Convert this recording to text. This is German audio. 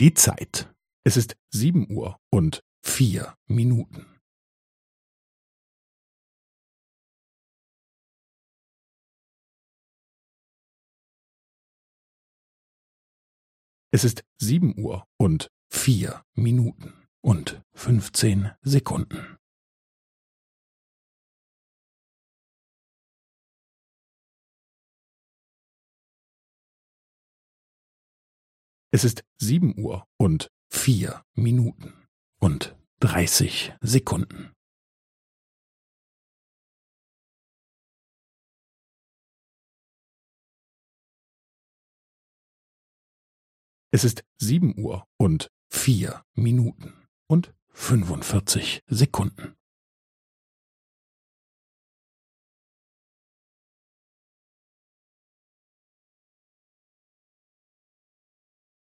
Die Zeit. Es ist sieben Uhr und vier Minuten. Es ist sieben Uhr und vier Minuten und fünfzehn Sekunden. Es ist sieben Uhr und vier Minuten und dreißig Sekunden. Es ist sieben Uhr und vier Minuten und fünfundvierzig Sekunden.